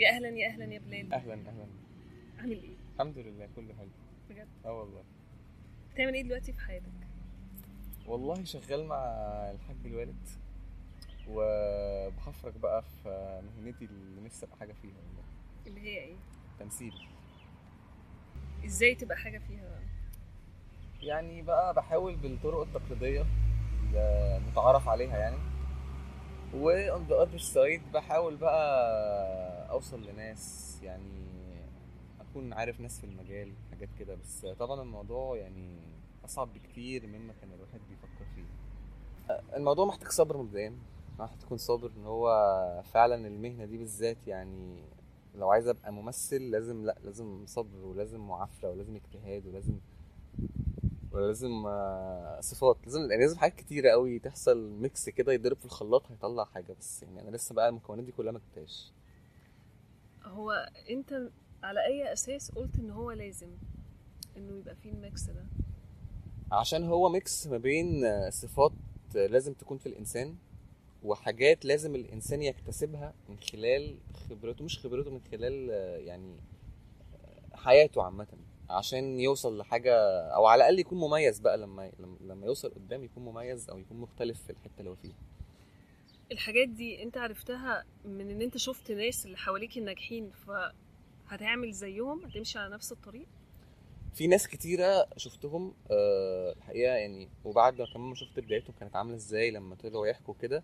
يا أهلا يا أهلا يا بلال. أهلا أهلا. عامل إيه؟ الحمد لله كله حلو بجد؟ آه والله. بتعمل إيه دلوقتي في حياتك؟ والله شغال مع الحاج الوالد وبحفرك بقى في مهنتي اللي نفسي أبقى حاجة فيها. والله اللي هي إيه؟ تمثيل. إزاي تبقى حاجة فيها؟ بقى يعني بقى بحاول بالطرق التقليدية المتعارف عليها يعني. و on the other side بحاول بقى أوصل لناس يعني أكون عارف ناس في المجال حاجات كده. بس طبعا الموضوع يعني أصعب بكتير مما كان الواحد بيفكر فيه. الموضوع محتاج صبر مبدئيا محتاج تكون صابر إن هو فعلا المهنة دي بالذات يعني لو عايز أبقى ممثل لازم لأ لازم صبر ولازم معافرة ولازم اجتهاد ولازم ولازم آه، صفات لازم يعني لازم حاجات كتيرة قوي تحصل ميكس كده يضرب في الخلاط هيطلع حاجة بس يعني أنا لسه بقى المكونات دي كلها ما جبتهاش. هو أنت على أي أساس قلت إن هو لازم إنه يبقى فيه ال mix ده؟ عشان هو mix ما بين آه، صفات آه، لازم تكون في الإنسان وحاجات لازم الإنسان يكتسبها من خلال خبرته مش خبرته من خلال يعني حياته عامة. عشان يوصل لحاجة أو على الأقل يكون مميز بقى لما لما- يوصل قدام يكون مميز أو يكون مختلف في الحتة اللي هو فيها. الحاجات دي أنت عرفتها من إن أنت شفت ناس اللي حواليك الناجحين فهتعمل زيهم هتمشي على نفس الطريق؟ في ناس كتيرة شفتهم آه، الحقيقة يعني وبعد ما كمان ما شفت بدايتهم كانت عاملة إزاي لما طلعوا يحكوا كده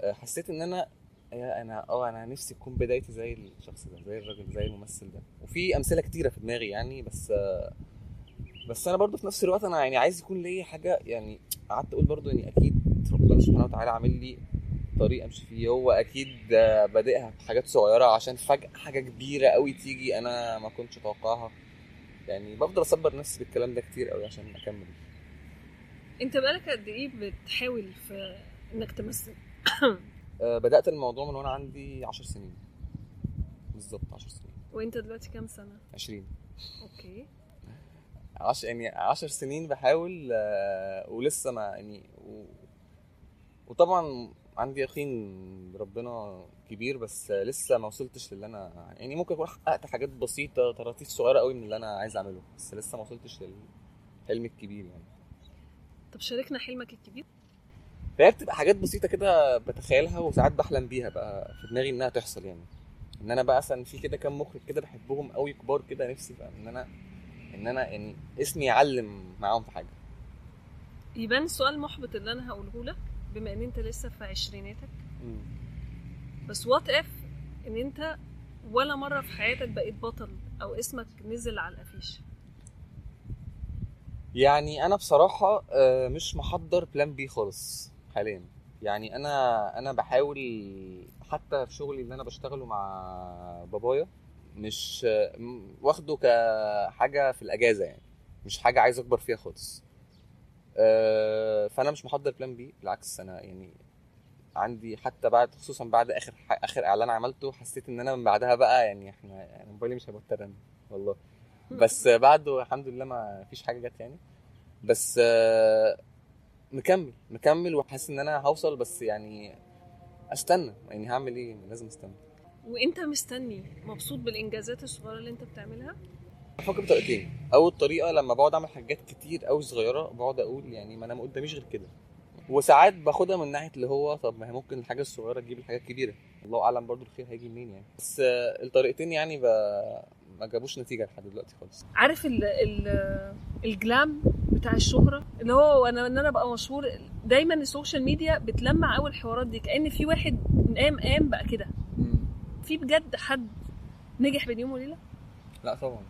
آه، حسيت إن أنا يا أنا آه أنا نفسي تكون بدايتي زي الشخص ده زي الراجل زي الممثل ده. وفي أمثلة كتيرة في دماغي يعني بس بس أنا برضو في نفس الوقت أنا يعني عايز يكون ليا حاجة يعني قعدت أقول برضو يعني أكيد ربنا سبحانه وتعالى عامل لي طريق أمشي فيه. هو أكيد بادئها بحاجات صغيرة عشان فجأة حاجة كبيرة قوي تيجي أنا ما كنتش أتوقعها. يعني بفضل أصبر نفسي بالكلام ده كتير قوي عشان أكمل. أنت بقالك قد إيه بتحاول في إنك تمثل؟ بدأت الموضوع من وأنا عندي 10 سنين. بالظبط 10 سنين. وأنت دلوقتي كام سنة؟ 20 أوكي. عش... يعني 10 سنين بحاول أه ولسه ما يعني و... وطبعا عندي يقين ربنا كبير بس لسه ما وصلتش للي أنا يعني ممكن أكون حققت حاجات بسيطة طراطيف صغيرة قوي من اللي أنا عايز أعمله بس لسه ما وصلتش للحلم الكبير يعني. طب شاركنا حلمك الكبير. فهي بتبقى حاجات بسيطة كده بتخيلها وساعات بحلم بيها بقى في دماغي إنها تحصل يعني. إن أنا بقى مثلا في كده كام مخرج كده بحبهم قوي كبار كده نفسي بقى إن أنا إن أنا يعني اسمي يعلم معاهم في حاجة. يبان السؤال المحبط اللي أنا هقوله لك بما إن أنت لسه في عشريناتك. بس what if إن أنت ولا مرة في حياتك بقيت بطل أو اسمك نزل على الافيش يعني أنا بصراحة آه، مش محضر plan B خالص. حاليا. يعني أنا أنا بحاول حتى في شغلي اللي أنا بشتغله مع بابايا مش واخده كحاجة في الأجازة يعني مش حاجة عايز أكبر فيها خالص. آه، فأنا مش محضر plan B بالعكس أنا يعني عندي حتى بعد خصوصا بعد آخر آخر إعلان عملته حسيت إن أنا من بعدها بقى يعني إحنا يعني موبايلي مش رن والله. بس بعده الحمد لله ما فيش حاجة جت يعني. بس آه، مكمل مكمل وحاسس إن أنا هوصل بس يعني أستنى. يعني هعمل إيه؟ لازم أستنى. وإنت مستني مبسوط بالإنجازات الصغيرة اللي إنت بتعملها؟ بفكر بطريقتين أول طريقة لما بقعد أعمل حاجات كتير قوي صغيرة بقعد أقول يعني ما أنا ما قداميش غير كده. وساعات باخدها من ناحية اللي هو طب ما هي ممكن الحاجة الصغيرة تجيب الحاجة الكبيره الله أعلم برضو الخير هيجي منين يعني. بس الطريقتين يعني ب... ما جابوش نتيجة لحد دلوقتي خالص. عارف ال ال ال glam بتاع الشهرة اللي هو أنا إن أنا ابقى مشهور. دايما ال social media بتلمع اول الحوارات دي كأن في واحد قام قام بقى كده. في بجد حد نجح بين يوم وليلة؟ لا طبعا.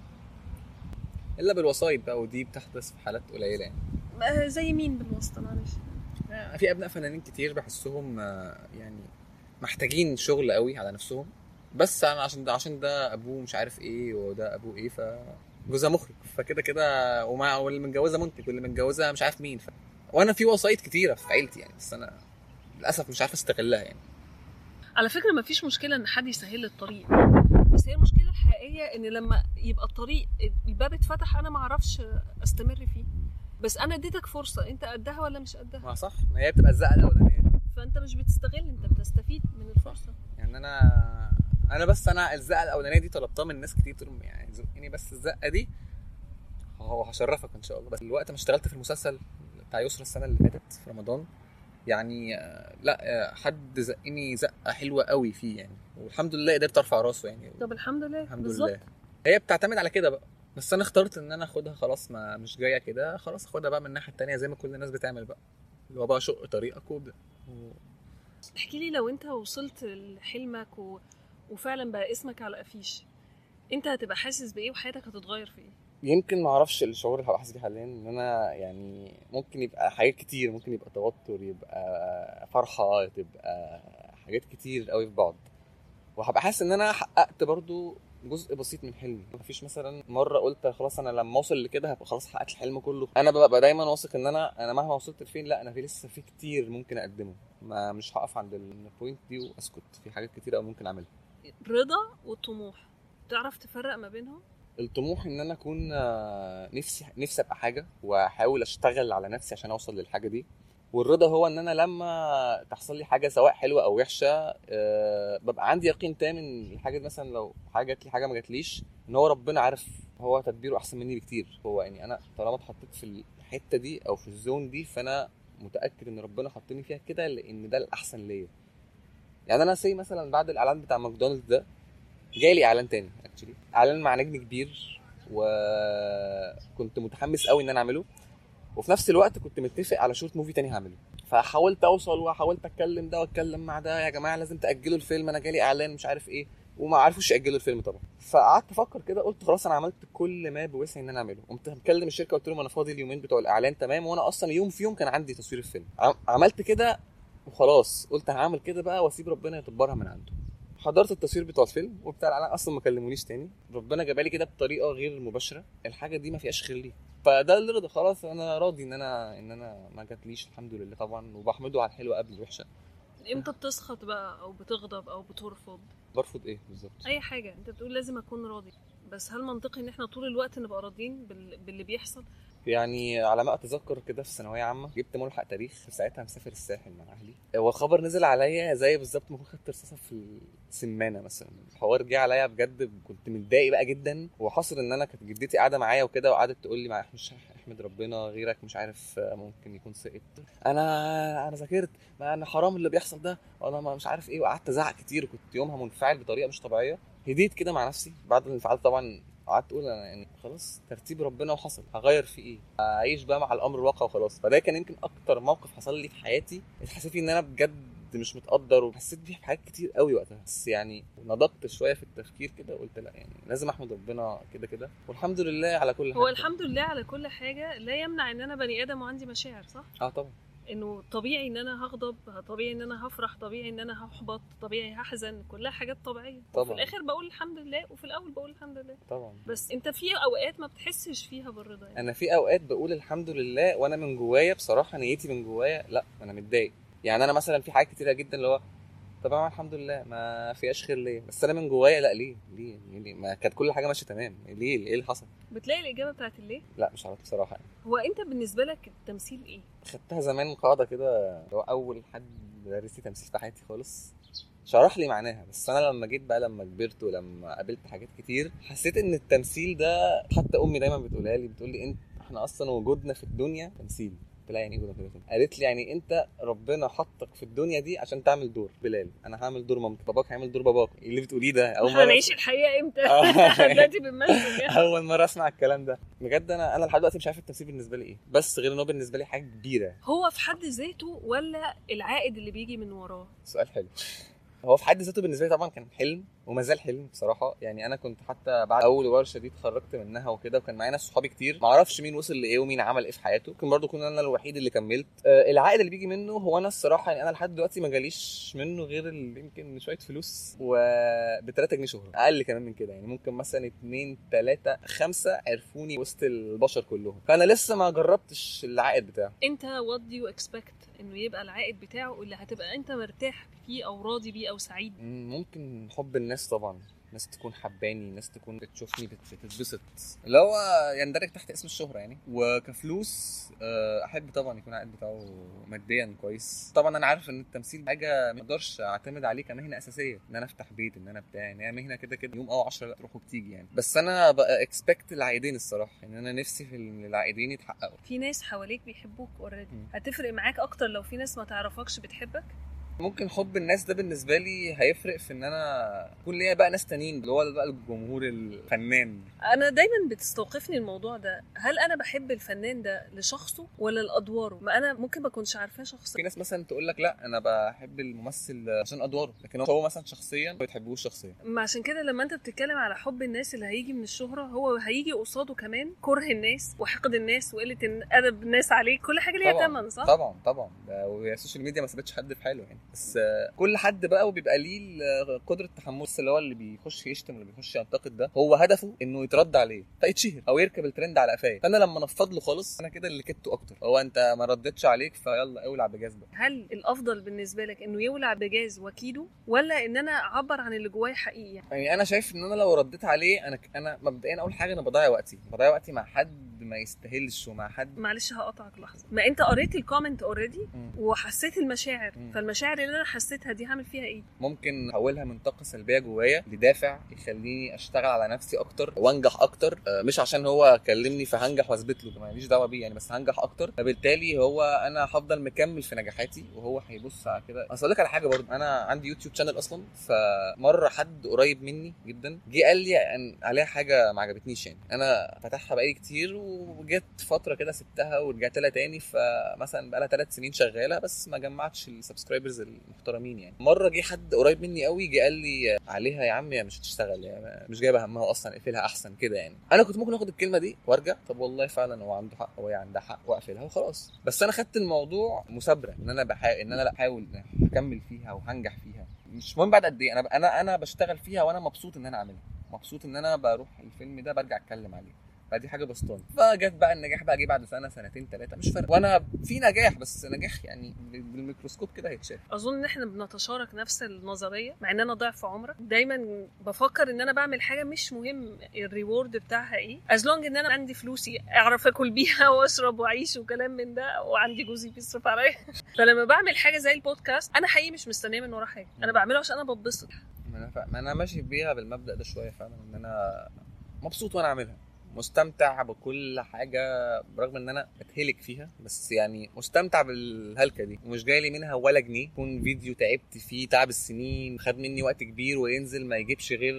إلا بالوسايط بقى ودي بتحدث في حالات قليلة يعني. آه، زي مين بالواسطة؟ معلش. في أبناء فنانين كتير بحسهم آه، يعني محتاجين شغل قوي على نفسهم. بس أنا عشان ده عشان ده أبوه مش عارف إيه وده أبوه إيه ف جوزها مخرج فكده كده ومع واللي متجوزه منتج واللي متجوزه مش عارف مين ف... وأنا في وسايط كتيرة في عيلتي يعني بس أنا للأسف مش عارف أستغلها يعني. على فكرة ما فيش مشكلة إن حد يسهل الطريق بس هي المشكلة الحقيقية إن لما يبقى الطريق الباب اتفتح أنا ما أعرفش أستمر فيه. بس أنا اديتك فرصة أنت قدها ولا مش قدها؟ ما صح ما هي بتبقى الزقة الأولانية. فأنت مش بتستغل أنت بتستفيد من الفرصة. يعني أنا أنا بس أنا الزقه الاولانيه دي طلبتها من ناس كتير تقول يعني زقني بس الزقه دي. هو هشرفك ان شاء الله. بس الوقت ما اشتغلت في المسلسل بتاع يسرا السنة اللي فاتت في رمضان. يعني آه، لا آه، حد زقني زقة حلوة قوي فيه يعني. والحمد لله قدرت ارفع راسه يعني. طب الحمد لله. الحمد بالظبط. لله. هي بتعتمد على كده بقى. بس أنا اخترت ان أنا اخدها خلاص ما مش جاية كده. خلاص اخدها بقى من الناحية التانية زي ما كل الناس بتعمل بقى. اللي هو بقى شق طريقك وابدا احكي لي لو انت وصلت لحلمك و... وفعلا بقى اسمك على افيش انت هتبقى حاسس بإيه وحياتك هتتغير في إيه؟ يمكن ما أعرفش الشعور اللي هبقى حاسس بيه حاليا إن أنا يعني ممكن يبقى حاجات كتير ممكن يبقى توتر يبقى فرحة تبقى حاجات كتير قوي في بعض. وهبقى حاسس إن أنا حققت برضو جزء بسيط من حلمي. مفيش مثلا مرة قلت خلاص أنا لما أوصل لكده هبقى خلاص حققت الحلم كله. أنا ببقى دايما واثق إن أنا أنا مهما وصلت لفين لأ أنا في لسه في كتير ممكن أقدمه. ما مش هقف عند ال point دي وأسكت. في حاجات كتير قوي ممكن أعملها. رضا والطموح تعرف تفرق ما بينهم؟ الطموح إن أنا أكون آه، نفسي نفسي أبقى حاجة وأحاول أشتغل على نفسي عشان أوصل للحاجة دي. والرضا هو إن أنا لما تحصل لي حاجة سواء حلوة أو وحشة أه ببقى عندي يقين تام إن الحاجة دي مثلا لو حاجة جات لي حاجة ما جاتليش إن هو ربنا عارف هو تدبيره أحسن مني بكتير. هو يعني أنا طالما اتحطيت في الحتة دي أو في ال zone دي فأنا متأكد إن ربنا حطني فيها كده لأن ده الأحسن ليا. يعني أنا say مثلا بعد الإعلان بتاع ماكدونالدز ده جالي إعلان تاني actually إعلان مع نجم كبير وكنت متحمس قوي إن أنا أعمله. وفي نفس الوقت كنت متفق على short movie تاني هعمله. فحاولت أوصل وحاولت أتكلم ده وأتكلم مع ده يا جماعة لازم تأجلوا الفيلم أنا جالي إعلان مش عارف إيه. وما عرفوش يأجلوا الفيلم طبعا. فقعدت أفكر كده قلت خلاص أنا عملت كل ما بوسعي إن أنا أعمله. قمت مكلم الشركة قلت لهم أنا فاضي اليومين بتوع الإعلان تمام وأنا أصلا يوم في يوم كان عندي تصوير الفيلم. عم- عملت كده وخلاص قلت هعمل كده بقى واسيب ربنا يدبرها من عنده. حضرت التصوير بتاع الفيلم وبتاع الاعلان أصلا ما كلمونيش تاني. ربنا جابالي كده بطريقة غير مباشرة. الحاجة دي ما فيهاش خير ليه. فده اللي رضا خلاص أنا راضي إن أنا إن أنا ما جاتليش الحمد لله طبعا. وبحمده على الحلوه قبل الوحشة. إمتى بتسخط بقى أو بتغضب أو بترفض؟ برفض إيه بالظبط؟ أي حاجة. أنت بتقول لازم أكون راضي. بس هل منطقي إن إحنا طول الوقت نبقى راضيين بال... باللي بيحصل؟ يعني على ما أتذكر كده في ثانوية عامة جبت ملحق تاريخ ساعتها مسافر الساحل مع أهلي. هو خبر نزل عليا زي بالظبط ما كنت خدت رصاصة في السمانة مثلا. الحوار جه عليا بجد كنت متضايق بقى جدا. وحصل إن أنا كانت جدتي قاعدة معايا وكده وقعدت تقول لي مش أحمد ربنا غيرك مش عارف ممكن يكون سقط أنا أنا ذاكرت ما أنا حرام اللي بيحصل ده. وأنا ما مش عارف إيه وقعدت أزعق كتير وكنت يومها منفعل بطريقة مش طبيعية. هديت كده مع نفسي بعد الانفعال طبعا قعدت أقول أنا يعني خلاص ترتيب ربنا وحصل هغير فيه إيه؟ اعيش بقى مع الأمر الواقع وخلاص. فده كان يمكن أكتر موقف حصل لي في حياتي حسيت فيه إن أنا بجد مش متقدر وحسيت بيه في حاجات كتير قوي وقتها. بس يعني نضجت شوية في التفكير كده وقلت لأ يعني لازم أحمد ربنا كده كده. والحمد لله على كل حاجة. هو الحمد لله على كل حاجة. لا يمنع إن أنا بني آدم وعندي مشاعر صح؟ آه طبعا. إنه طبيعي إن أنا هغضب طبيعي إن أنا هفرح طبيعي إن أنا هحبط طبيعي هحزن كلها حاجات طبيعية وفي طبعاً. الآخر بقول الحمد لله وفي الأول بقول الحمد لله طبعا بس أنت في أوقات ما بتحسش فيها بالرضا يعني. أنا في أوقات بقول الحمد لله وأنا من جوايا بصراحة نيتي من جوايا لا أنا متضايق يعني أنا مثلا في حاجات كتيرة جدا اللي هو طب أنا الحمد لله. ما فيهاش خير ليه؟ بس أنا من جوايا لا ليه؟ ليه؟ ليه, ليه؟ ما كانت كل حاجة ماشية تمام. ليه؟ إيه اللي حصل؟ بتلاقي الإجابة بتاعت الليه؟ لا مش عارف بصراحة يعني. هو أنت بالنسبة لك التمثيل إيه؟ خدتها زمان قاعدة كده هو أول حد درس لي تمثيل في حياتي خالص. شرح لي معناها. بس أنا لما جيت بقى لما كبرت ولما قابلت حاجات كتير حسيت إن التمثيل ده حتى أمي دايما بتقولها لي بتقول لي انت إحنا أصلا وجودنا في الدنيا تمثيل. لها يعني إيه الدنيا قالت لي يعني انت ربنا حطك في الدنيا دي عشان تعمل دور بلال. أنا هعمل دور مامتك باباك هيعمل دور باباك. إيه اللي بتقوليه ده؟ أول إحنا هنعيش الحقيقة إمتى؟ آه. دلوقتي بنمثل يعني. أول مرة أسمع الكلام ده. بجد أنا أنا لحد دلوقتي مش عارف التمثيل بالنسبة لي إيه. بس غير إن هو بالنسبة لي حاجة كبيرة. هو في حد ذاته ولا العائد اللي بيجي من وراه؟ سؤال حلو. هو في حد ذاته بالنسبة لي طبعا كان حلم وما زال حلم بصراحة. يعني أنا كنت حتى بعد أول ورشة دي اتخرجت منها وكده وكان معايا ناس صحابي كتير. ما أعرفش مين وصل لإيه ومين عمل إيه في حياته. ممكن برضو كنت أنا الوحيد اللي كملت. آه العائد اللي بيجي منه هو أنا الصراحة يعني أنا لحد دلوقتي ما جاليش منه غير يمكن شوية فلوس وب 3 جنيه شهرة. أقل كمان من كده. يعني ممكن مثلا 2 3 5 عرفوني وسط البشر كلهم. فأنا لسه ما جربتش العائد بتاعه. انت what do you expect إنه يبقى العائد بتاعه؟ اللي هتبقى أنت مرتاح فيه أو راضي بيه أو سعيد مم، ممكن حب الناس طبعا. ناس تكون حباني ناس تكون بتشوفني بت- بتتبسط. اللي هو يندرج تحت اسم الشهرة يعني. وكفلوس آه، أحب طبعا يكون العائد بتاعه ماديا كويس. طبعا أنا عارف إن التمثيل حاجة ما أقدرش أعتمد عليه كمهنة أساسية. إن أنا أفتح بيت إن أنا بتاع إن هي مهنة كده كده. يوم أو 10 لا تروح وبتيجي يعني. بس أنا بقى اكسبكت العائدين الصراحة. يعني أنا نفسي في ال- العائدين يتحققوا. في ناس حواليك بيحبوك اوريدي مم. هتفرق معاك أكتر لو في ناس ما تعرفكش بتحبك؟ ممكن حب الناس ده بالنسبة لي هيفرق في إن أنا يكون ليا بقى ناس تانيين اللي هو بقى الجمهور الفنان. أنا دايما بتستوقفني الموضوع ده. هل أنا بحب الفنان ده لشخصه ولا لأدواره؟ ما أنا ممكن ما أكونش عارفاه شخصيا. في ناس مثلا تقول لك لا أنا بحب الممثل عشان أدواره لكن هو مثلا شخصيا ما بتحبوش شخصيا. ما عشان كده لما أنت بتتكلم على حب الناس اللي هيجي من الشهرة هو هيجي قصاده كمان كره الناس وحقد الناس وقلة إن- أدب الناس عليك كل حاجة ليها تمن صح؟ طبعا طبعا. ده وهي ال social media ما سابتش حد في حاله يعني. بس كل حد بقى وبيبقى ليه قدرة تحمل اللي هو اللي بيخش يشتم واللي بيخش ينتقد ده هو هدفه إنه يترد عليه. فيتشهر أو يركب الترند على قفاه. فأنا لما نفض له خالص أنا كده اللي كدته أكتر. هو أنت ما ردتش عليك فيلا اولع بجاز بقى. هل الأفضل بالنسبة لك إنه يولع بجاز وكيده ولا إن أنا أعبر عن اللي جوايا حقيقي؟ يعني؟ يعني أنا شايف إن أنا لو رديت عليه أنا أنا مبدئيا اول حاجة أنا بضيع وقتي. بضيع وقتي مع حد ما يستاهلش ومع حد. معلش هقطعك لحظة. ما انت قريت ال comment already. وحسيت المشاعر. مم. فالمشاعر اللي أنا حسيتها دي هعمل فيها إيه؟ ممكن احولها من طاقة سلبية جوايا لدافع يخليني اشتغل على نفسي أكتر وانجح أكتر. آه، مش عشان هو كلمني فهنجح واثبت له ماليش دعوة بيه يعني بس هنجح أكتر. فبالتالي هو أنا هفضل مكمل في نجاحاتي وهو هيبص على كده. اقول لك على حاجة برضه. أنا عندي YouTube channel أصلا فمرة حد قريب مني جدا جه قال لي عليها حاجة ما عجبتنيش يعني. أنا فتحها بقالي كتير وجت فترة كده سبتها ورجعت لها تاني فمثلا بقى لها ثلاث سنين شغالة بس ما جمعتش ال subscribers المحترمين يعني. مرة جه حد قريب مني قوي جه قال لي عليها يا عم مش هتشتغل يعني مش جايبة همها أصلا اقفلها أحسن كده يعني. أنا كنت ممكن آخد الكلمة دي وأرجع طب والله فعلا هو عنده حق وهي عندها حق وأقفلها وخلاص. بس أنا خدت الموضوع مثابرة إن أنا بحاول إن أنا أحاول هكمل فيها وهنجح فيها. مش مهم بعد قد إيه أنا أنا أنا بشتغل فيها وأنا مبسوط إن أنا اعملها مبسوط إن أنا بروح الفيلم ده برجع أتكلم عليه. فدي حاجة بسطاني. فجت بقى النجاح بقى جه بعد سنة سنتين ثلاثة مش فارق وأنا في نجاح بس نجاح يعني بالميكروسكوب كده هيتشاف. أظن إن إحنا بنتشارك نفس النظرية مع إن أنا ضعف عمرك. دايما بفكر إن أنا بعمل حاجة مش مهم ال reward بتاعها إيه. as long إن أنا عندي فلوسي أعرف آكل بيها وأشرب وأعيش وكلام من ده وعندي جوزي بيصرف عليا فلما بعمل حاجة زي البودكاست أنا حقيقي مش مستنية من ورا حاجة. أنا بعمله عشان أنا بتبسط ما أنا. ما أنا ماشي بيها بالمبدأ ده شوية فعلا إن أنا مبسوط وأنا عاملها. مستمتع بكل حاجة برغم إن أنا بتهلك فيها بس يعني مستمتع بالهلكة دي. ومش جاي لي منها ولا جنيه. يكون فيديو تعبت فيه تعب السنين خد مني وقت كبير وينزل ما يجيبش غير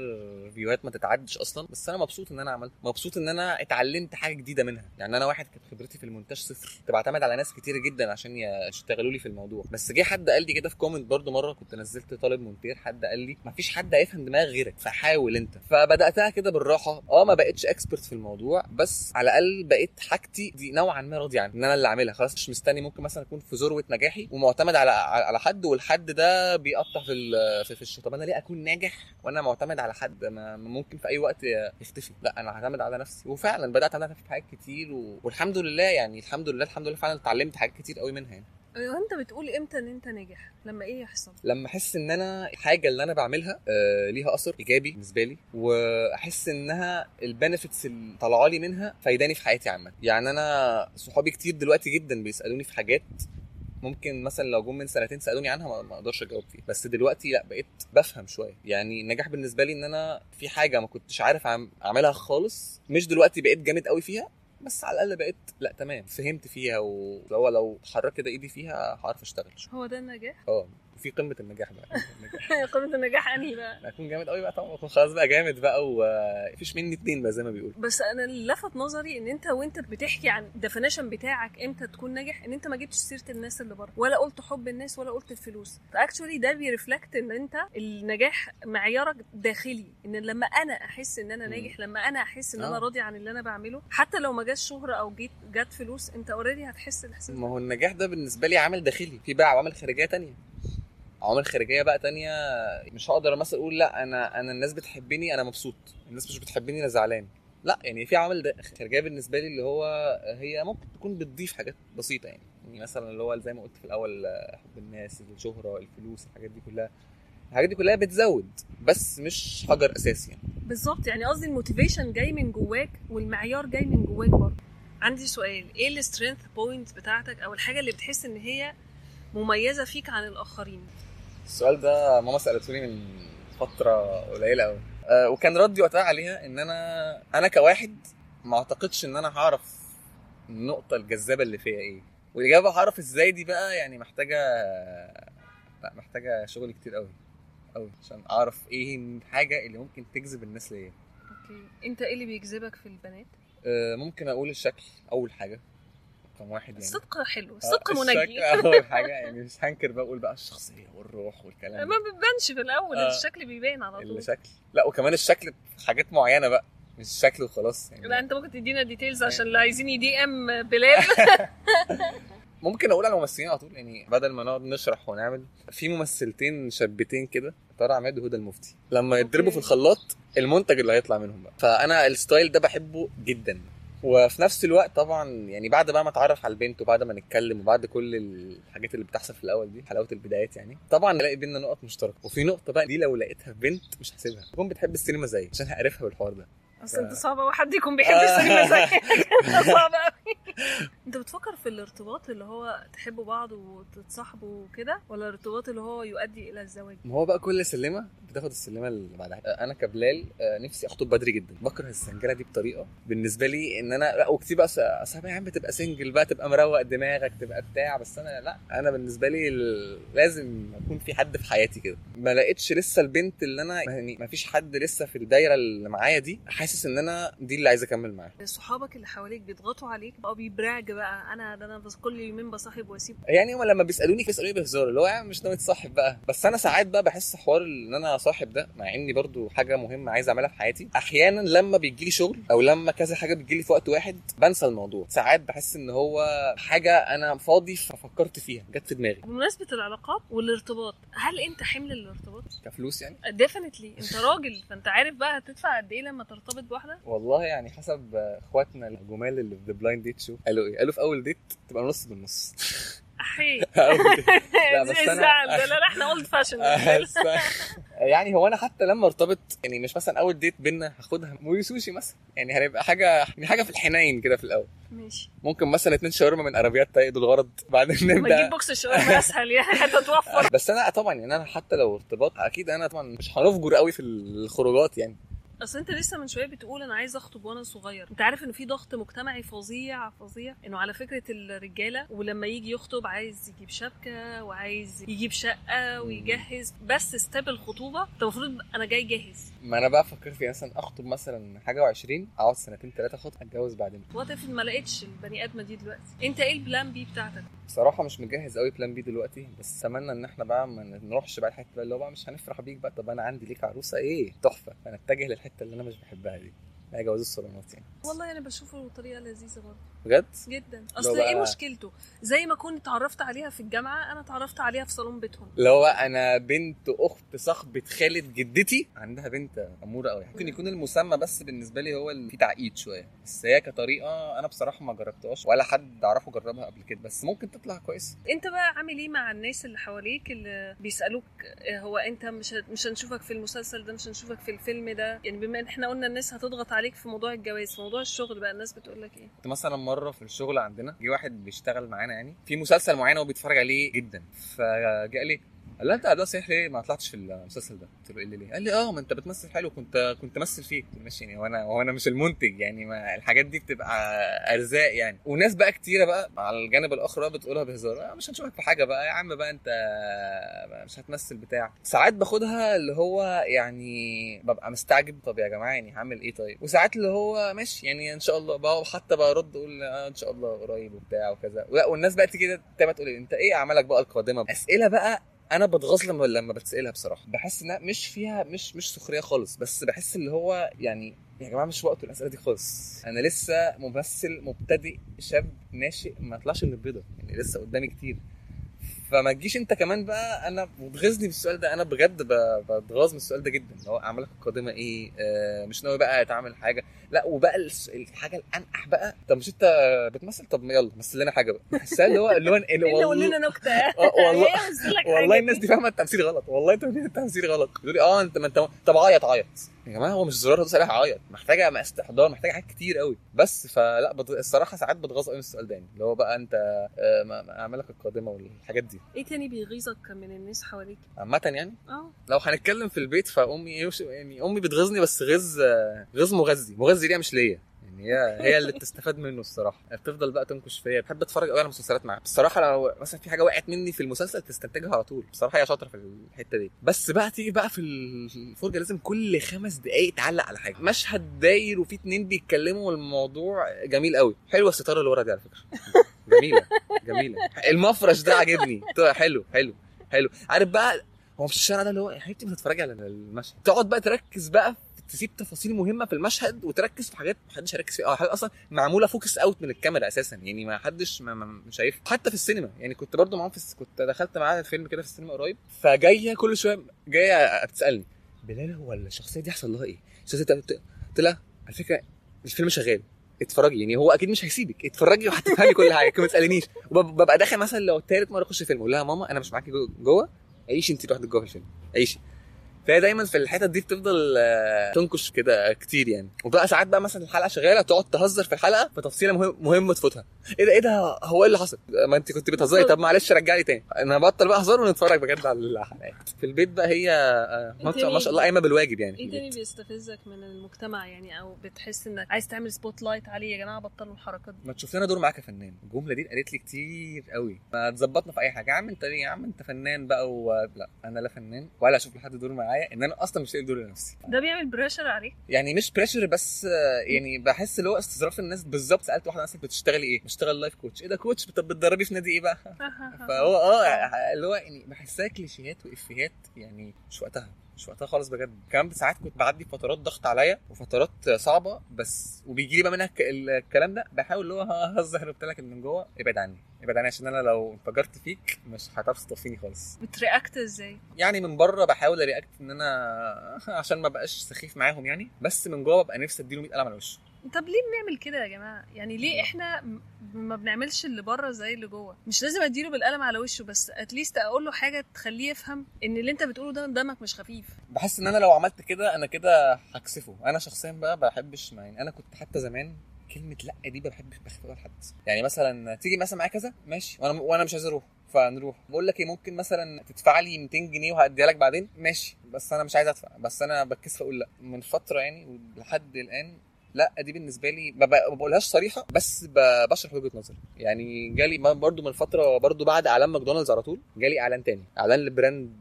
فيوهات ما تتعدش أصلا. بس أنا مبسوط إن أنا عملت مبسوط إن أنا اتعلمت حاجة جديدة منها. يعني أنا واحد كانت خبرتي في المونتاج صفر. كنت بعتمد على ناس كتير جدا عشان يشتغلوا لي في الموضوع. بس جه حد قال لي كده في comment برضو مرة كنت نزلت طالب مونتير حد قال لي مفيش حد هيفهم دماغ غيرك فحاول أنت. فبدأتها كده بالراحة. آه ما بقتش expert في الموضوع بس على الأقل بقيت حاجتي دي نوعا ما راضي عنها إن أنا اللي عاملها خلاص مش مستني ممكن مثلا أكون في ذروة نجاحي ومعتمد على على حد والحد ده بيقطع في في, الشغل طب أنا ليه أكون ناجح وأنا معتمد على حد؟ ما ممكن في أي وقت يختفي. لا أنا هعتمد على نفسي. وفعلا بدأت أعتمد في حاجات كتير و... والحمد لله يعني الحمد لله الحمد لله فعلا اتعلمت حاجات كتير قوي منها يعني. أيوه أنت بتقول إمتى إن أنت ناجح؟ لما إيه يحصل؟ لما أحس إن أنا الحاجة اللي أنا بعملها آه ليها أثر إيجابي بالنسبة لي وأحس إنها البنفيتس اللي طالعه لي منها فايداني في حياتي عامة. يعني أنا صحابي كتير دلوقتي جدا بيسألوني في حاجات ممكن مثلا لو جم من سنتين سألوني عنها ما- أقدرش أجاوب فيها. بس دلوقتي لأ بقيت بفهم شوية. يعني النجاح بالنسبة لي إن أنا في حاجة ما كنتش عارف أعملها خالص مش دلوقتي بقيت جامد قوي فيها بس على الأقل بقيت لا تمام فهمت فيها ولو لو اتحركت كده إيدي فيها هعرف أشتغل. هو ده النجاح؟ آه. في قمة النجاح بقى قمة النجاح. قمة النجاح أنهي بقى اكون جامد قوي بقى طبعا اكون خلاص بقى جامد بقى ومفيش مني اتنين بقى زي ما بيقولوا بس أنا اللي لفت نظري إن أنت وأنت بتحكي عن ال definition بتاعك إمتى تكون ناجح إن أنت ما جبتش سيرة الناس اللي بره ولا قلت حب الناس ولا قلت الفلوس ف actually ده بي reflect إن أنت النجاح معيارك داخلي إن لما أنا أحس إن أنا. ناجح لما أنا أحس إن أنا آه. راضي عن اللي أنا بعمله حتى لو ما جاش شهره أو جيت جت فلوس أنت already هتحس الاحساس ما هو النجاح ده بالنسبة لي عامل داخلي في بقى عوامل خارجية تانية عوامل خارجية بقى تانية مش هقدر مثلا أقول لأ أنا أنا الناس بتحبني أنا مبسوط. الناس مش بتحبني أنا زعلان. لأ يعني في عوامل ده- خارجية بالنسبة لي اللي هو هي ممكن تكون بتضيف حاجات بسيطة يعني. يعني مثلا اللي هو زي ما قلت في الأول حب الناس الشهرة الفلوس الحاجات دي كلها. الحاجات دي كلها بتزود بس مش حجر أساسي يعني. بالظبط يعني قصدي الموتيفيشن جاي من جواك والمعيار جاي من جواك برضه. عندي سؤال إيه ال strength point بتاعتك أو الحاجة اللي بتحس إن هي مميزة فيك عن الآخرين؟ السؤال ده ماما سالتوني من فترة قليلة قوي أه وكان ردي وقتها عليها إن أنا أنا كواحد ما أعتقدش إن أنا هعرف النقطة الجذابة اللي فيها إيه. والإجابة هعرف إزاي دي بقى يعني محتاجة لا محتاجة شغل كتير قوي قوي عشان أعرف إيه الحاجة اللي ممكن تجذب الناس ليا. Okay. أنت إيه اللي بيجذبك في البنات؟ أه ممكن أقول الشكل أول حاجة. رقم واحد يعني. الصدق حلو الصدق آه، منجي الشكل أول حاجة يعني مش هنكر بقول بقى الشخصية والروح والكلام ما بتبانش في الأول آه. الشكل بيبان على طول. الشكل. لا وكمان الشكل في حاجات معينة بقى مش الشكل وخلاص يعني. لا أنت ممكن تدينا details عشان اللي عايزين يدي ام بلال. ممكن أقول على الممثلين على طول يعني بدل ما نقعد نشرح ونعمل في ممثلتين شابتين كده طارق عماد وهدى المفتي. لما يتضربوا في. الخلاط المنتج اللي هيطلع منهم بقى. فأنا الستايل ده بحبه جدا. وفي نفس الوقت طبعا يعني بعد بقى ما اتعرف على البنت وبعد ما نتكلم وبعد كل الحاجات اللي بتحصل في الأول دي حلاوة البدايات يعني طبعا نلاقي بينا نقط مشتركة. وفي نقطة بقى دي لو لقيتها في بنت مش هسيبها. تكون بتحب السينما زي عشان هعرفها بالحوار ده. اصل انت صعب قوي حد يكون بيحب. السينما زيك صعب قوي انت بتفكر في الارتباط اللي هو تحبوا بعض وتتصاحبوا وكده ولا الارتباط اللي هو يؤدي إلى الزواج؟ ما هو بقى كل سلمه بتاخد السلمة اللي بعدها. أنا كبلال آه، نفسي أخطب بدري جدا. بكره ال single دي بطريقة بالنسبة لي إن أنا لا وكتير بقى أصل يا عم تبقى single بقى تبقى مروق دماغك تبقى بتاع بس أنا لا. أنا بالنسبة لي لازم يكون في حد في حياتي كده. ما لقيتش لسه البنت اللي أنا يعني ما فيش حد لسه في الدايرة اللي معايا دي حاسس إن أنا دي اللي عايز أكمل معاها. صحابك اللي حواليك بيضغطوا عليك أو بيبراج بقى. أنا ده أنا بس كل يومين بصاحب وأسيب. يعني هم لما بيسألوني بيسألوني بهزار اللي هو يعني مش ناوي تصاحب بقى. بس أنا ساعات بقى بحس حوار إن أنا صاحب ده مع إني برضو حاجة مهمة عايز أعملها في حياتي. أحيانا لما بيجي لي شغل أو لما كذا حاجة بتجي لي في وقت واحد بنسى الموضوع. ساعات بحس إن هو حاجة أنا فاضي ففكرت فيها جت في دماغي. بمناسبة العلاقات والارتباط هل أنت حمل ارتباط؟ كفلوس يعني؟ definitely أنت راجل فأنت عارف بقى هتدفع قد إيه لما ترتبط بواحدة؟ والله يعني حسب اخواتنا الجمال اللي في The Blind Date Show قالوا إيه؟ قالوا في أول date تبقى نص بالنص. أحي. أول date. لا، بس الزعل ده لا لا إحنا old fashion يعني هو أنا حتى لما ارتبط يعني مش مثلا أول date بينا هاخدها. موري سوشي مثلا. يعني هنبقى حاجة يعني حاجة في الحنين كده في الأول. ماشي. ممكن مثلا اتنين شاورما من عربيات تقضوا الغرض بعدين ما تجيب نبدا box الشاورما أسهل يعني. حتى توفر بس أنا طبعا يعني أنا حتى لو ارتباط أكيد أنا طبعا مش هنفجر قوي في الخروجات يعني. أصل أنت لسه من شوية بتقول أنا عايز أخطب وأنا صغير. أنت عارف ان في ضغط مجتمعي فظيع فظيع. إنه على فكرة الرجالة ولما يجي يخطب عايز يجيب شبكة وعايز يجيب شقة ويجهز. بس step الخطوبة أنت المفروض أنا جاي جاهز. ما أنا بقى فكرت في مثلا أخطب مثلا حاجة و20 أقعد سنتين ثلاثة اخد أتجوز بعدين. What if ما لقيتش البني آدمة دي دلوقتي؟ أنت إيه ال plan B بتاعتك؟ بصراحة مش مجهز قوي plan B دلوقتي بس أتمنى إن إحنا بقى ما نروحش بقى الحته اللي هو بقى مش هنفرح بيك بقى. طب أنا عندي ليك عروسة إيه؟ تحفة. فنتجه للحتة اللي أنا مش بحبها دي. هي جواز الصالونات يعني والله أنا بشوفه طريقة لذيذة برضه. بجد؟ جدا. أصل بقى- إيه مشكلته؟ زي ما كنت اتعرفت عليها في الجامعة أنا اتعرفت عليها في صالون بيتهم. اللي هو أنا بنت أخت صاحبة خالة جدتي عندها بنت أمورة قوي ممكن يكون المسمى بس بالنسبة لي هو اللي فيه تعقيد شوية. بس هي كطريقة أنا بصراحة ما جربتهاش ولا حد أعرفه جربها قبل كده بس ممكن تطلع كويس. أنت بقى عامل إيه مع الناس اللي حواليك اللي بيسألوك آه، هو أنت مش مش هنشوفك في المسلسل ده مش هنشوفك في الفيلم ده؟ يعني بما إن إحنا قلنا الناس هتضغط عليك في موضوع الجواز في موضوع الشغل بقى الناس بتقول لك إيه؟ كنت مثلا مرة في الشغل عندنا جه واحد بيشتغل معانا يعني في مسلسل معين هو بيتفرج عليه جدا فجاء لي قال لي أنت ده صحيح ليه ما طلعتش في المسلسل ده؟ قلت له إيه ليه؟ قال لي آه ما أنت بتمثل حلو كنت كنت ممثل فيه قلت له ماشي يعني وأنا وأنا مش المنتج يعني ما الحاجات دي بتبقى أرزاق يعني. وناس بقى كتيرة بقى على الجانب الآخر بتقولها بهزار آه مش هنشوفك في حاجة بقى يا عم بقى أنت مش هتمثل بتاع. ساعات باخدها اللي هو يعني ببقى مستعجب طب يا جماعة يعني هعمل إيه طيب؟ وساعات اللي هو ماشي يعني إن شاء الله بقى حتى برد أقول آه إن شاء الله قريب وبتاع وكذا. لا والناس بقى تيجي تبقى تقول أنت إيه أعمالك بقى القادمة؟ أسئلة بقى أنا بتغاظ لما لما بتسألها بصراحة. بحس إنها مش فيها مش مش سخرية خالص بس بحس اللي هو يعني يا جماعة مش وقت الأسئلة دي خالص. أنا لسه ممثل مبتدئ شاب ناشئ ما طلعش من البيضه يعني لسه قدامي كتير. فما تجيش انت كمان بقى أنا بتغيظني بالسؤال ده أنا بجد بتغاظ من السؤال ده جدا اللي هو أعمالك القادمة إيه؟ آه مش ناوي بقى تعمل حاجة؟ لا وبقى الحاجة الأنقح بقى طب مش أنت بتمثل؟ طب يلا مثل لنا حاجة بقى. بحسها اللي هو اللي هو اللي قول لنا نكتة. آه والله والله. الناس دي فاهمة التمثيل غلط والله أنت التمثيل غلط. بيقول لي آه أنت ما أنت طب عيط عيط. يا جماعة هو مش زرار دوس عليها عيط محتاجة استحضار محتاجة حاجات كتير قوي. بس فلا بض... الصراحة ساعات بتغاظ قوي من السؤال ده يعني اللي هو بقى انت آه، ما- ما أعمالك القادمة والحاجات دي. إيه تاني بيغيظك من الناس حواليك؟ عامة يعني؟ آه. لو هنتكلم في البيت فأمي يعني أمي بتغيظني بس غيظ آه، غيظ مغذي. مغذي ليها مش ليا. يعني هي هي اللي بتستفاد منه الصراحة. بتفضل بقى تنكش فيا. بحب أتفرج قوي على مسلسلات معاها بصراحه لو مثلا في حاجة وقعت مني في المسلسل تستنتجها على طول. بصراحة هي شاطرة في الحتة دي. بس بقى تيجي بقى في الفرجة لازم كل خمس دقائق تعلق على حاجة. مشهد داير وفي اتنين بيتكلموا والموضوع جميل قوي حلوة الستارة اللي ورا دي على فكرة. جميلة جميلة. المفرش ده عاجبني. طلع حلو حلو حلو. عارف بقى هو مش الشارع ده اللي هو يا حبيبتي ما تتفرجي على المشهد. تقعد بقى تركز بقى تسيب تفاصيل مهمة في المشهد وتركز في حاجات ما حدش هيركز فيها. أو حاجة أصلا معمولة focus out من الكاميرا أساسا. يعني ما حدش مش شايف. حتى في السينما. يعني كنت برضو معاهم في كنت دخلت معاها فيلم كده في السينما قريب. فجاية كل شوية جاية بتسالني بلال هو الشخصية دي حصل لها إيه؟ الشخصيه قلت لها على فكرة الفيلم شغال. اتفرجي. يعني هو أكيد مش هيسيبك. اتفرجي وهتفهمي كل حاجة. ما تسألنيش. وببقى داخل مثلا لو تالت مرة أخش فيلم أقول لها ماما أنا مش معاكي جو- جوه؟ عيشي انت لوحدك جوه في الفيلم. عيشي. فهي دايما في الحتت دي بتفضل آه، تنكش كده كتير يعني. وبقى ساعات بقى مثلا الحلقة شغالة تقعد تهزر في الحلقة في تفصيلة مهم مهم تفوتها. إيه ده إيه ده هو إيه اللي حصل؟ ما أنت كنت بتهزري. طب معلش رجعلي تاني. أنا بطل بقى هزار ونتفرج بجد على الحلقات. في البيت بقى هي آه، ما شاء- ما شاء الله قايمة بالواجب يعني إيه تاني. بيستفزك من المجتمع يعني؟ أو بتحس إنك عايز تعمل spotlight عليه؟ يا جماعة بطلوا الحركات دي. ما تشوف لنا دور معاك يا فنان. الجملة دي قالت لي كتير قوي. ما تظبطنا في أي حاجة. يا عم أنت ليه يا عم أنت فنان بقى و... لا أنا لا فنان ولا أشوف لحد دور معايا. إن أنا أصلا مش لاقي دور لنفسي. ده بيعمل pressure عليك يعني مش pressure بس آه، يعني بحس اللي هو استظراف الناس بالظبط. سألت واحدة مثلا بتشتغلي إيه؟ بشتغل life coach إيه ده coach طب بتدربي في نادي إيه بقى؟ فهو آه اللي هو يعني بحسها كليشيهات وإفيهات يعني مش وقتها. مش وقتها خالص بجد. كمان ساعات كنت بعدي فترات ضغط عليا وفترات صعبة بس وبيجي لي بقى منها الك- الكلام ده بحاول اللي هو اهزر قلت لك من جوه ابعد عني ابعد عني عشان أنا لو انفجرت فيك مش هتعرف تطفيني خالص. بت react إزاي؟ يعني من بره بحاول أ react إن أنا عشان ما بقاش سخيف معاهم يعني بس من جوه ببقى نفسي أديله 100 قلم على وشه طب ليه بنعمل كده يا جماعة؟ يعني ليه إحنا ما بنعملش اللي بره زي اللي جوه؟ مش لازم أديله بالقلم على وشه بس اتليست أقول له حاجة تخليه يفهم إن اللي أنت بتقوله ده دمك مش خفيف. بحس إن أنا لو عملت كده أنا كده هكسفه. أنا شخصيا بقى بحبش يعني أنا كنت حتى زمان كلمة لأ دي ما بحبش لحد يعني مثلا تيجي مثلا معايا كذا ماشي وأنا وأنا مش عايز أروح فنروح. بقول لك إيه ممكن مثلا تدفع لي 200 جنيه وهديها لك بعدين؟ ماشي بس أنا مش عايز أدفع بس أنا بتكسف أقول لأ. من فترة يعني ولحد الآن لا دي بالنسبة لي ما بقولهاش صريحة بس بشرح وجهة نظري. يعني جالي برضو من فترة برضو بعد إعلان ماكدونالدز على طول جالي إعلان تاني إعلان ل brand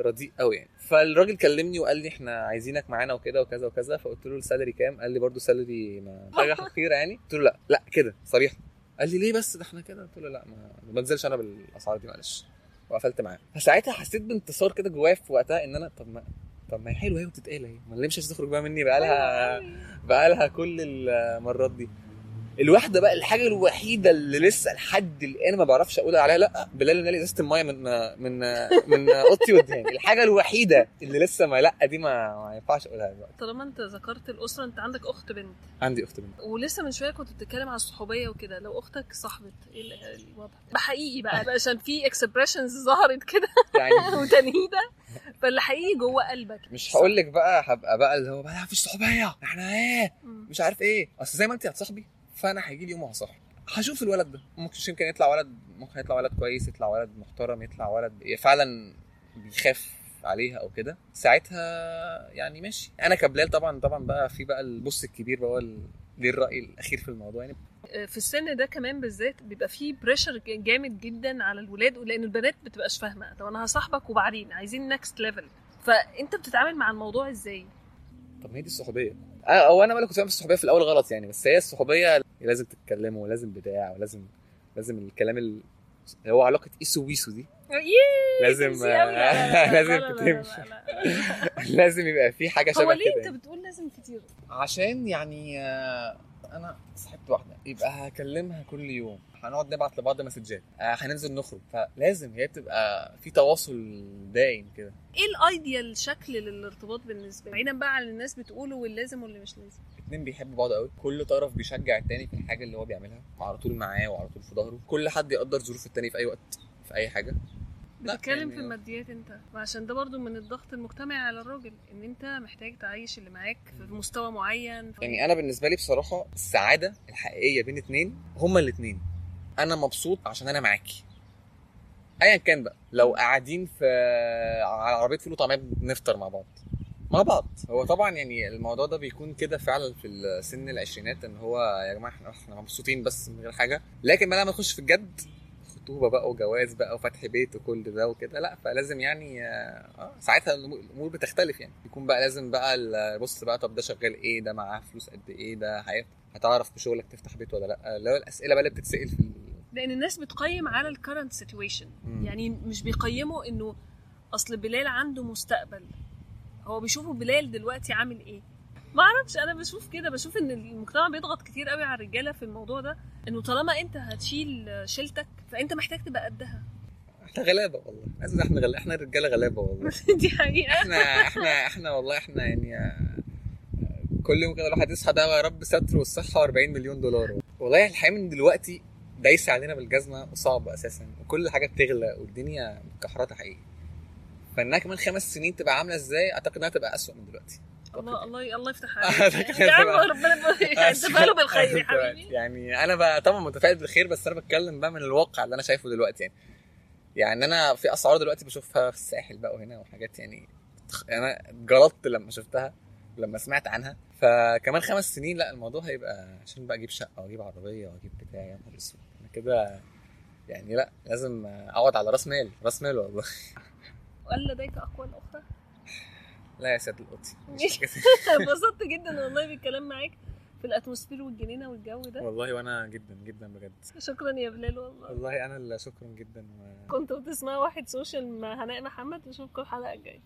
رديء قوي يعني. فالراجل كلمني وقال لي إحنا عايزينك معانا وكده وكذا وكذا فقلت له ال salary كام؟ قال لي برضو salary ما حاجة حقيره يعني. قلت له لا لا كده صريحه قال لي ليه بس؟ ده إحنا كده. قلت له لا ما ما بنزلش أنا بالأسعار دي معلش. وقفلت معاه. فساعتها حسيت بانتصار كده جوايا في وقتها إن أنا طب ما طب ما هي حلوة أهي وبتتقال أهي. ما مش عايز تخرج بقى مني بقى لها بقى لها كل المرات دي. الواحدة بقى الحاجة الوحيدة اللي لسه لحد الآن ما بعرفش أقول عليها لأ بلال نالي إزازة المايه من من من أوضتي قدامي الحاجة الوحيدة اللي لسه ما لأ دي ما, ما ينفعش أقولها دلوقتي. طالما أنت ذكرت الأسرة أنت عندك أخت بنت. عندي أخت بنت. ولسه من شوية كنت بتتكلم على الصحوبية وكده. لو أختك صاحبت إيه ال- الوضع؟ بحقيقي بقى عشان في اكسبريشنز ظهرت كده يعني وتنهيدة. فاللي حقيقي جوه قلبك. مش هقول لك بقى هبقى بقى اللي هو بقى مفيش صحوبية. إحنا إيه. مش عارف إيه. اصل زي ما انت هتصاحبي فأنا هيجي لي يوم وهصاحب. هشوف الولد ده. ممكن مش يمكن يطلع ولد ممكن يطلع ولد كويس يطلع ولد محترم يطلع ولد فعلا بيخاف عليها أو كده. ساعتها يعني ماشي. أنا كبلال طبعا طبعا بقى في بقى البص الكبير بقى هو ليه الرأي الأخير في الموضوع يعني. في السن ده كمان بالذات بيبقى فيه pressure جامد جدا على الولاد لأن البنات بتبقاش فاهمة. طب أنا هصاحبك وبعدين؟ عايزين next level فأنت بتتعامل مع الموضوع إزاي؟ طب ما هي دي الصحوبية. آه أو أنا بقى كنت فاهم الصحوبية في الأول غلط يعني بس هي الصحوبية لازم تتكلموا ولازم بتاع ولازم لازم الكلام ال- اللي هو علاقة إيسو ويسو دي. لازم- لازم لا، لا، لا، تمشي. لا، لا. لازم يبقى في حاجة شبه هو ليه كده أنت يعني. بتقول لازم كتير؟ عشان يعني آه، أنا صاحبت واحدة. يبقى هكلمها كل يوم. هنقعد نبعت لبعض مسجات. آه، هننزل نخرج. فلازم هي تبقى في تواصل دايم كده. إيه الايديال شكل للارتباط بالنسبة لك؟ بعيدا بقى عن الناس بتقوله واللازم واللي مش لازم. اتنين بيحبوا بعض قوي. كل طرف بيشجع التاني في الحاجة اللي هو بيعملها. وعلى طول معاه وعلى طول في ظهره. كل حد يقدر ظروف التاني في أي وقت في أي حاجة. بتتكلم يعني- في الماديات انت. وعشان ده برضو من الضغط المجتمعي على الراجل ان انت محتاج تعيش اللي معاك في مستوى معين. يعني أنا بالنسبة لي بصراحة السعادة الحقيقية بين اتنين هما الاتنين. أنا مبسوط عشان أنا معاكي ايا كان بقى لو قاعدين في على عربية فول وطعمية بنفطر مع بعض. مع بعض. هو طبعا يعني الموضوع ده بيكون كده فعلا في سن العشرينات إن هو يا جماعة إحنا إحنا مبسوطين بس من غير حاجة. لكن بقى لما نخش في الجد خطوبة بقى وجواز بقى وفتح بيت وكل ده وكده لأ فلازم يعني آه ساعتها الأمور بتختلف يعني. يكون بقى لازم بقى بص بقى طب ده شغال إيه؟ ده معاه فلوس قد إيه؟ ده هي- هتعرف بشغلك تفتح بيت ولا لأ؟ اللي هو الأسئلة بقى اللي بتتسأل في لأن الناس بتقيم على ال current situation. يعني مش بيقيموا إنه أصل بلال عنده مستقبل. هو بيشوفوا بلال دلوقتي عامل إيه؟ ما أعرفش أنا بشوف كده بشوف إن المجتمع بيضغط كتير قوي على الرجالة في الموضوع ده إنه طالما أنت هتشيل شيلتك فأنت محتاج تبقى قدها. إحنا غلابة والله. لازم إحنا غل... إحنا الرجالة غلابة والله. دي حقيقة. إحنا إحنا إحنا والله إحنا يعني آه، كل يوم كده الواحد يصحى ده يا رب ستر والصحة و40 مليون دولار. والله الحياة من دلوقتي دايسة علينا بالجزمة وصعب أساسا وكل حاجة بتغلى والدنيا متكحرته حقيقي. فإنها كمان خمس سنين تبقى عاملة إزاي؟ أعتقد إنها تبقى اسوء من دلوقتي. الله الله الله يفتح عليك. يا عم ربنا يتفائلوا بالخير يا حبيبي. يعني أنا بقى طبعا متفائل بالخير بس أنا بتكلم بقى من الواقع اللي أنا شايفه دلوقتي يعني. يعني أنا في أسعار دلوقتي بشوفها في الساحل بقى وهنا وحاجات يعني. أنا جلطت لما شفتها لما سمعت عنها. فكمان خمس سنين لا الموضوع هيبقى عشان بقى أجيب شقة وأجيب عربية وأجيب بتاع يا نهار أسود. أنا كده يعني لا لازم أقعد على رأس مال رأس مال والله. وقال لديك أقوال أخرى؟ لا يا سيد القطي مش- انبسطت جدا والله بالكلام معاك في الاتموسفير والجنينة والجو ده. والله وأنا جدا جدا بجد. شكرا يا بلال والله. والله أنا اللي شكرا جدا و... كنتوا بتسمعوا واحد سوشيال مع هناء محمد نشوفكم الحلقة الجاية.